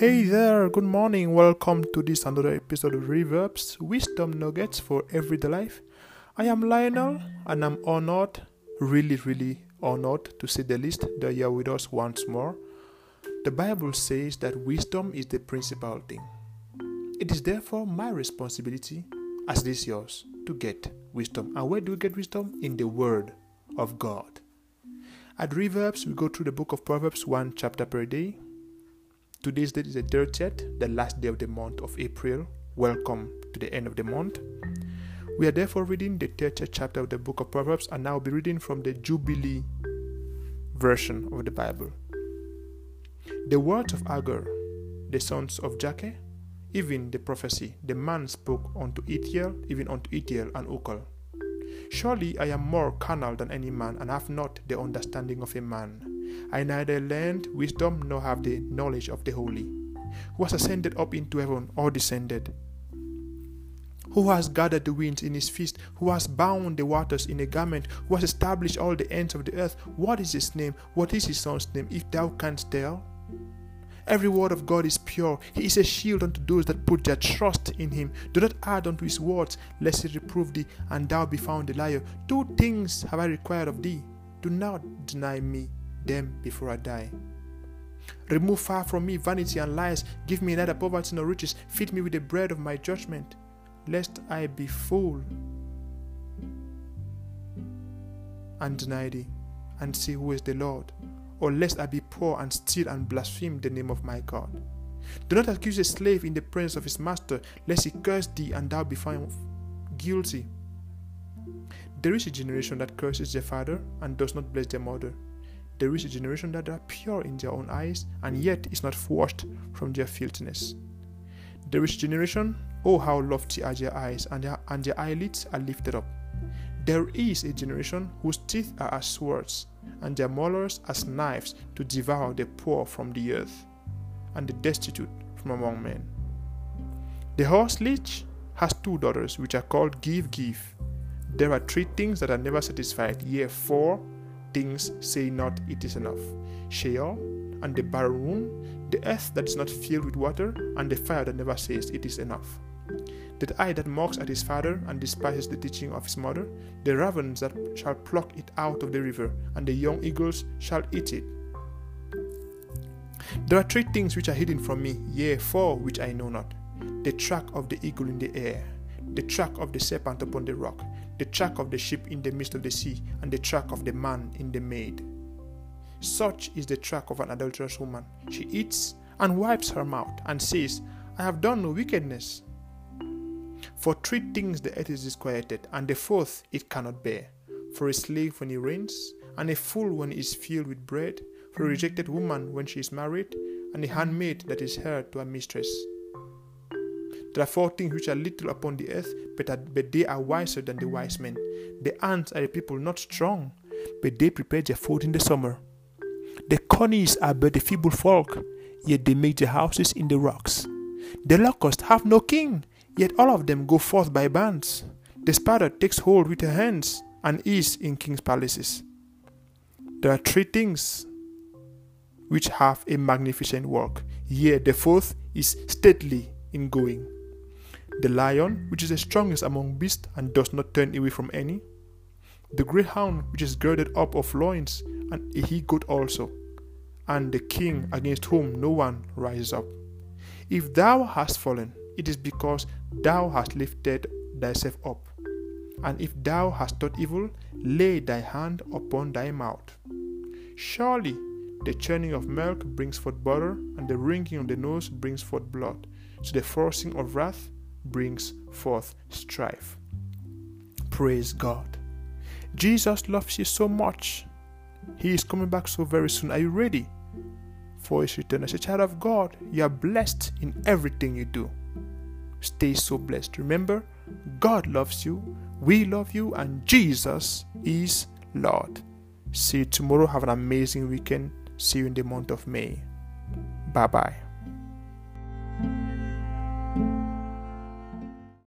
Hey there, good morning. Welcome to this another episode of Reverbs Wisdom Nuggets for Everyday Life. I am Lionel and I'm honored, really, really honored to see the list that you are with us once more. The Bible says that wisdom is the principal thing. It is therefore my responsibility, as it is yours, to get wisdom. And where do we get wisdom? In the Word of God. At Reverbs, we go through the book of Proverbs one chapter per day. Today's date is the 30th, the last day of the month of April. Welcome to the end of the month. We are therefore reading the 30th chapter of the book of Proverbs, and now be reading from the Jubilee version of the Bible. The words of Agur, the sons of Jakeh, even the prophecy, the man spoke unto Ithiel, even unto Ithiel and Ucal. Surely I am more carnal than any man, and have not the understanding of a man. I neither learned wisdom nor have the knowledge of the holy. Who has ascended up into heaven or descended? Who has gathered the winds in his fist? Who has bound the waters in a garment? Who has established all the ends of the earth? What is his name? What is his son's name? If thou canst tell. Every word of God is pure. He is a shield unto those that put their trust in him. Do not add unto his words, lest he reprove thee, and thou be found a liar. Two things have I required of thee. Do not deny me them before I die. Remove far from me vanity and lies. Give me neither poverty nor riches. Feed me with the bread of my judgment, lest I be full and deny thee, and see who is the Lord, or lest I be poor and steal and blaspheme the name of my God. Do not accuse a slave in the presence of his master, lest he curse thee and thou be found guilty. There is a generation that curses their father and does not bless their mother. There is a generation that are pure in their own eyes and yet is not washed from their filthiness. There is a generation, oh how lofty are their eyes, and their, and their eyelids are lifted up. There is a generation whose teeth are as swords, and their molars as knives to devour the poor from the earth, and the destitute from among men. The horse leech has two daughters, which are called Give, Give. There are three things that are never satisfied, yea, four things say not it is enough Sheol and the barren womb, the earth that is not filled with water, and the fire that never says it is enough. That eye that mocks at his father and despises the teaching of his mother, the ravens that shall pluck it out of the river, and the young eagles shall eat it. There are three things which are hidden from me, yea, four which I know not the track of the eagle in the air, the track of the serpent upon the rock, the track of the ship in the midst of the sea, and the track of the man in the maid. Such is the track of an adulterous woman. She eats and wipes her mouth, and says, I have done no wickedness. For three things the earth is disquieted, and the fourth it cannot bear. For a slave when he reigns, and a fool when he is filled with bread, for a rejected woman when she is married, and a handmaid that is heir to her mistress. There are four things which are little upon the earth, but, are, but they are wiser than the wise men. The ants are a people not strong, but they prepare their food in the summer. The conies are but a feeble folk, yet they make their houses in the rocks. The locusts have no king, yet all of them go forth by bands. The spider takes hold with her hands and is in king's palaces. There are three things which have a magnificent work, yea, the fourth is stately in going the lion, which is the strongest among beasts and does not turn away from any, the greyhound, which is girded up of loins, and a he goat also, and the king against whom no one rises up. If thou hast fallen, it is because thou hast lifted thyself up. And if thou hast taught evil, lay thy hand upon thy mouth. Surely the churning of milk brings forth butter, and the wringing of the nose brings forth blood. So the forcing of wrath brings forth strife. Praise God. Jesus loves you so much. He is coming back so very soon. Are you ready for his return? As a child of God, you are blessed in everything you do. Stay so blessed. Remember, God loves you, we love you, and Jesus is Lord. See you tomorrow. Have an amazing weekend. See you in the month of May. Bye bye.